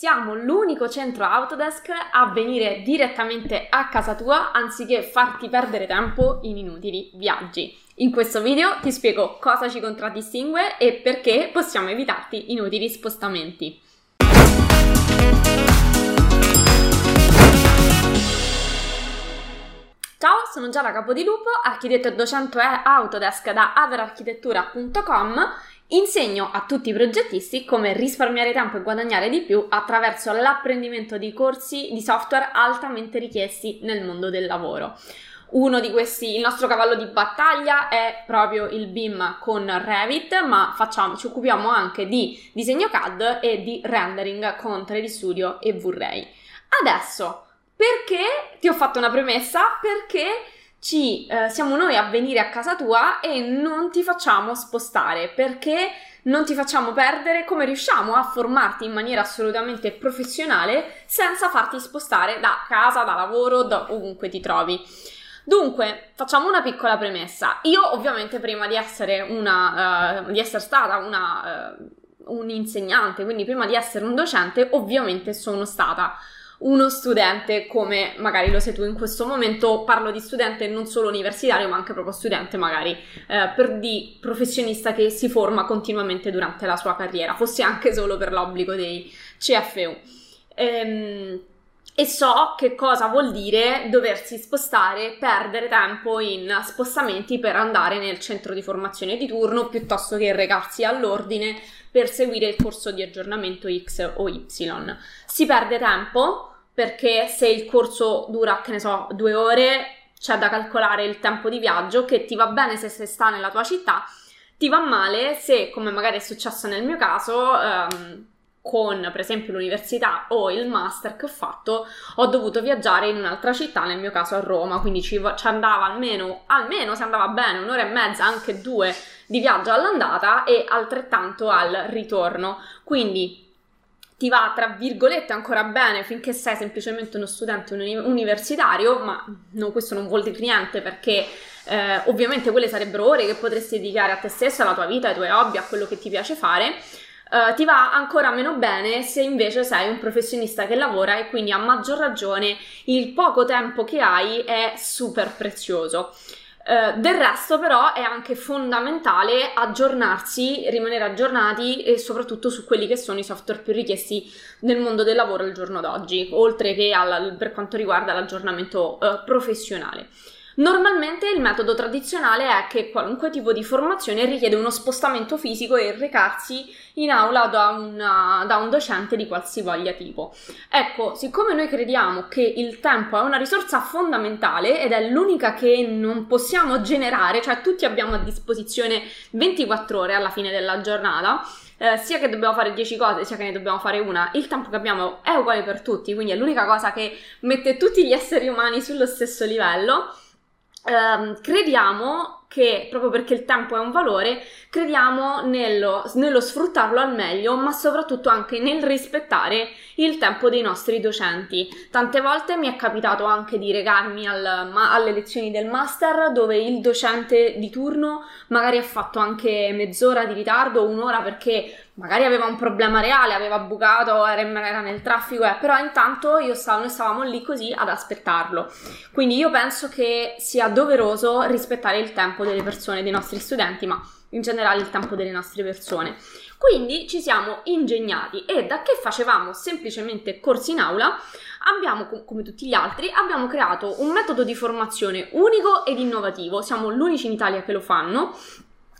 Siamo l'unico centro Autodesk a venire direttamente a casa tua anziché farti perdere tempo in inutili viaggi. In questo video ti spiego cosa ci contraddistingue e perché possiamo evitarti inutili spostamenti. Ciao, sono Giada Capodilupo, architetto e docente Autodesk da averarchitettura.com Insegno a tutti i progettisti come risparmiare tempo e guadagnare di più attraverso l'apprendimento di corsi di software altamente richiesti nel mondo del lavoro. Uno di questi, il nostro cavallo di battaglia è proprio il BIM con Revit, ma facciamo, ci occupiamo anche di disegno CAD e di rendering con 3D Studio e V-Ray. Adesso, perché ti ho fatto una premessa? Perché ci eh, siamo noi a venire a casa tua e non ti facciamo spostare perché non ti facciamo perdere come riusciamo a formarti in maniera assolutamente professionale senza farti spostare da casa, da lavoro, da ovunque ti trovi. Dunque, facciamo una piccola premessa. Io ovviamente prima di essere una uh, di essere stata una uh, un insegnante, quindi prima di essere un docente, ovviamente sono stata uno studente come magari lo sei tu in questo momento, parlo di studente non solo universitario ma anche proprio studente magari eh, per di professionista che si forma continuamente durante la sua carriera, fosse anche solo per l'obbligo dei CFU. Ehm, e so che cosa vuol dire doversi spostare, perdere tempo in spostamenti per andare nel centro di formazione di turno piuttosto che recarsi all'ordine per seguire il corso di aggiornamento X o Y. Si perde tempo perché se il corso dura, che ne so, due ore, c'è da calcolare il tempo di viaggio che ti va bene se sei sta nella tua città, ti va male se, come magari è successo nel mio caso, ehm, con per esempio l'università o il master che ho fatto, ho dovuto viaggiare in un'altra città, nel mio caso a Roma, quindi ci, ci andava almeno, almeno se andava bene, un'ora e mezza, anche due di viaggio all'andata e altrettanto al ritorno. Quindi ti va tra virgolette ancora bene finché sei semplicemente uno studente uni- universitario, ma no, questo non vuol dire niente perché eh, ovviamente quelle sarebbero ore che potresti dedicare a te stessa, alla tua vita, ai tuoi hobby, a quello che ti piace fare. Uh, ti va ancora meno bene se invece sei un professionista che lavora e quindi a maggior ragione il poco tempo che hai è super prezioso. Eh, del resto però è anche fondamentale aggiornarsi, rimanere aggiornati e soprattutto su quelli che sono i software più richiesti nel mondo del lavoro al giorno d'oggi, oltre che alla, per quanto riguarda l'aggiornamento uh, professionale. Normalmente il metodo tradizionale è che qualunque tipo di formazione richiede uno spostamento fisico e recarsi in aula da, una, da un docente di qualsivoglia tipo. Ecco, siccome noi crediamo che il tempo è una risorsa fondamentale ed è l'unica che non possiamo generare, cioè tutti abbiamo a disposizione 24 ore alla fine della giornata, eh, sia che dobbiamo fare 10 cose, sia che ne dobbiamo fare una, il tempo che abbiamo è uguale per tutti, quindi è l'unica cosa che mette tutti gli esseri umani sullo stesso livello Um, crediamo che proprio perché il tempo è un valore, crediamo nello, nello, sfruttarlo al meglio, ma soprattutto anche nel rispettare il tempo dei nostri docenti. Tante volte mi è capitato anche di recarmi al, ma, alle lezioni del master dove il docente di turno magari ha fatto anche mezz'ora di ritardo un'ora perché magari aveva un problema reale, aveva bucato, era, era nel traffico, eh, però intanto io stavo, noi stavamo lì così ad aspettarlo. Quindi io penso che sia doveroso rispettare il tempo delle persone, dei nostri studenti, ma in generale il tempo delle nostre persone. Quindi ci siamo ingegnati e da che facevamo semplicemente corsi in aula, abbiamo, come tutti gli altri, abbiamo creato un metodo di formazione unico ed innovativo. Siamo l'unici in Italia che lo fanno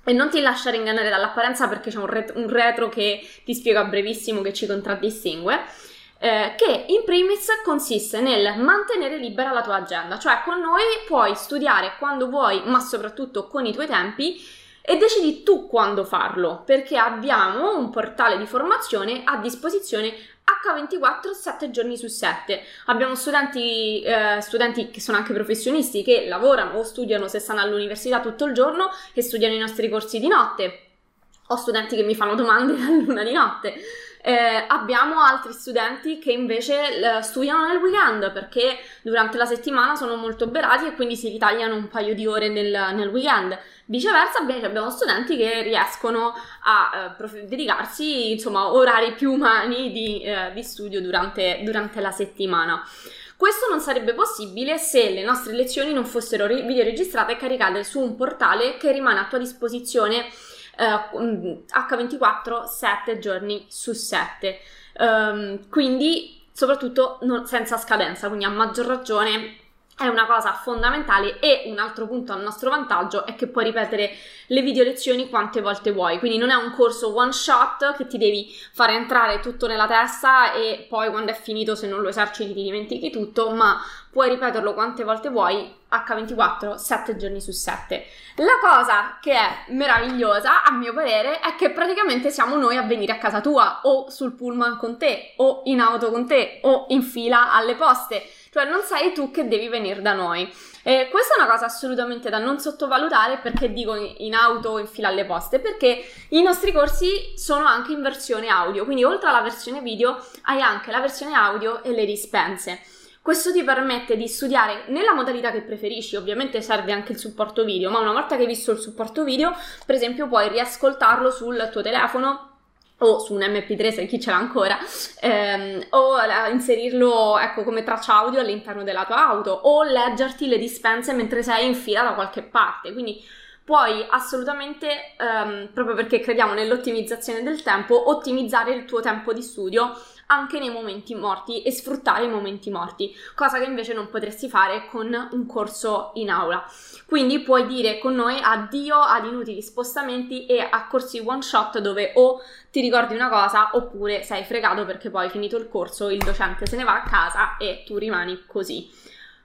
e non ti lasciare ingannare dall'apparenza perché c'è un retro che ti spiego a brevissimo che ci contraddistingue. Eh, che in primis consiste nel mantenere libera la tua agenda, cioè con noi puoi studiare quando vuoi, ma soprattutto con i tuoi tempi e decidi tu quando farlo, perché abbiamo un portale di formazione a disposizione H24 7 giorni su 7. Abbiamo studenti, eh, studenti che sono anche professionisti che lavorano o studiano se stanno all'università tutto il giorno e studiano i nostri corsi di notte. Ho studenti che mi fanno domande a luna di notte. Eh, abbiamo altri studenti che invece eh, studiano nel weekend perché durante la settimana sono molto oberati e quindi si ritagliano un paio di ore nel, nel weekend. Viceversa abbiamo studenti che riescono a eh, dedicarsi insomma orari più umani di, eh, di studio durante, durante la settimana. Questo non sarebbe possibile se le nostre lezioni non fossero re- videoregistrate e caricate su un portale che rimane a tua disposizione eh, H24 7 giorni su 7. Um, ehm, quindi soprattutto non, senza scadenza, quindi a maggior ragione è una cosa fondamentale e un altro punto a nostro vantaggio è che puoi ripetere le video lezioni quante volte vuoi, quindi non è un corso one shot che ti devi fare entrare tutto nella testa e poi quando è finito se non lo eserciti ti dimentichi tutto, ma puoi ripeterlo quante volte vuoi H24 7 giorni su 7. La cosa che è meravigliosa a mio parere è che praticamente siamo noi a venire a casa tua o sul pullman con te o in auto con te o in fila alle poste cioè non sei tu che devi venire da noi. E questa è una cosa assolutamente da non sottovalutare perché dico in auto o in fila alle poste, perché i nostri corsi sono anche in versione audio, quindi oltre alla versione video hai anche la versione audio e le dispense. Questo ti permette di studiare nella modalità che preferisci, ovviamente serve anche il supporto video, ma una volta che hai visto il supporto video, per esempio, puoi riascoltarlo sul tuo telefono o su un MP3 se chi ce l'ha ancora, ehm, o inserirlo ecco, come traccia audio all'interno della tua auto, o leggerti le dispense mentre sei in fila da qualche parte. Quindi puoi assolutamente, ehm, proprio perché crediamo nell'ottimizzazione del tempo, ottimizzare il tuo tempo di studio anche nei momenti morti e sfruttare i momenti morti, cosa che invece non potresti fare con un corso in aula. Quindi puoi dire con noi addio ad inutili spostamenti e a corsi one shot dove o ti ricordi una cosa oppure sei fregato perché poi finito il corso il docente se ne va a casa e tu rimani così.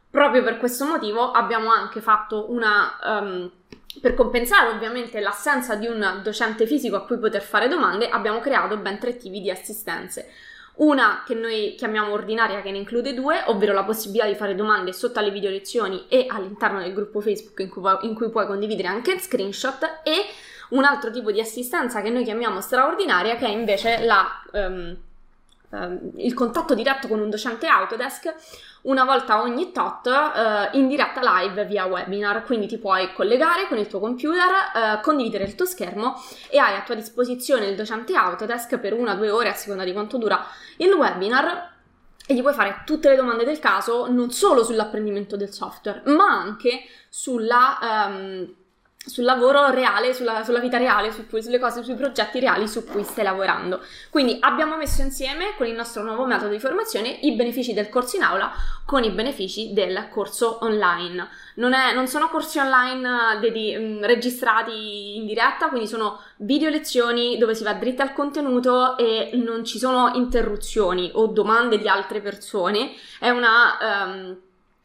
Proprio per questo motivo abbiamo anche fatto una um, per compensare ovviamente l'assenza di un docente fisico a cui poter fare domande, abbiamo creato ben tre tipi di assistenze. Una che noi chiamiamo ordinaria che ne include due, ovvero la possibilità di fare domande sotto alle video lezioni e all'interno del gruppo Facebook in cui, in cui puoi condividere anche screenshot e un altro tipo di assistenza che noi chiamiamo straordinaria che è invece la, um, um, il contatto diretto con un docente Autodesk una volta ogni tot uh, in diretta live via webinar, quindi ti puoi collegare con il tuo computer, uh, condividere il tuo schermo e hai a tua disposizione il docente Autodesk per una o due ore a seconda di quanto dura il webinar e gli puoi fare tutte le domande del caso non solo sull'apprendimento del software, ma anche sulla... Um, sul lavoro reale, sulla, sulla vita reale, su cui, sulle cose, sui progetti reali su cui stai lavorando. Quindi abbiamo messo insieme con il nostro nuovo metodo di formazione i benefici del corso in aula con i benefici del corso online. Non, è, non sono corsi online dedi, mh, mm, registrati in diretta, quindi sono video lezioni dove si va dritti al contenuto e non ci sono interruzioni o domande di altre persone. È una... Um,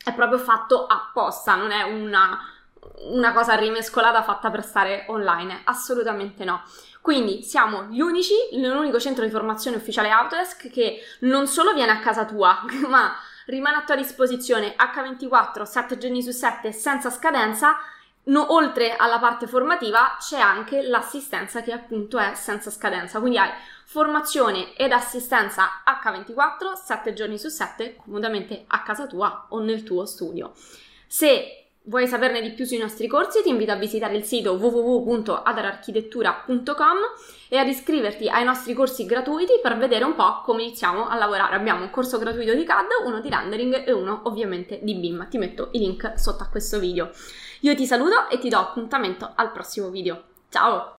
è proprio fatto apposta, non è una una cosa rimescolata fatta per stare online, assolutamente no. Quindi siamo gli unici, l'unico centro di formazione ufficiale Autodesk che non solo viene a casa tua, ma rimane a tua disposizione H24, 7 giorni su 7, senza scadenza. No, oltre alla parte formativa c'è anche l'assistenza che appunto è senza scadenza, quindi hai formazione ed assistenza H24, 7 giorni su 7, comodamente a casa tua o nel tuo studio. Se Vuoi saperne di più sui nostri corsi? Ti invito a visitare il sito www.adararchitettura.com e ad iscriverti ai nostri corsi gratuiti per vedere un po' come iniziamo a lavorare. Abbiamo un corso gratuito di CAD, uno di rendering e uno ovviamente di BIM. Ti metto i link sotto a questo video. Io ti saluto e ti do appuntamento al prossimo video. Ciao!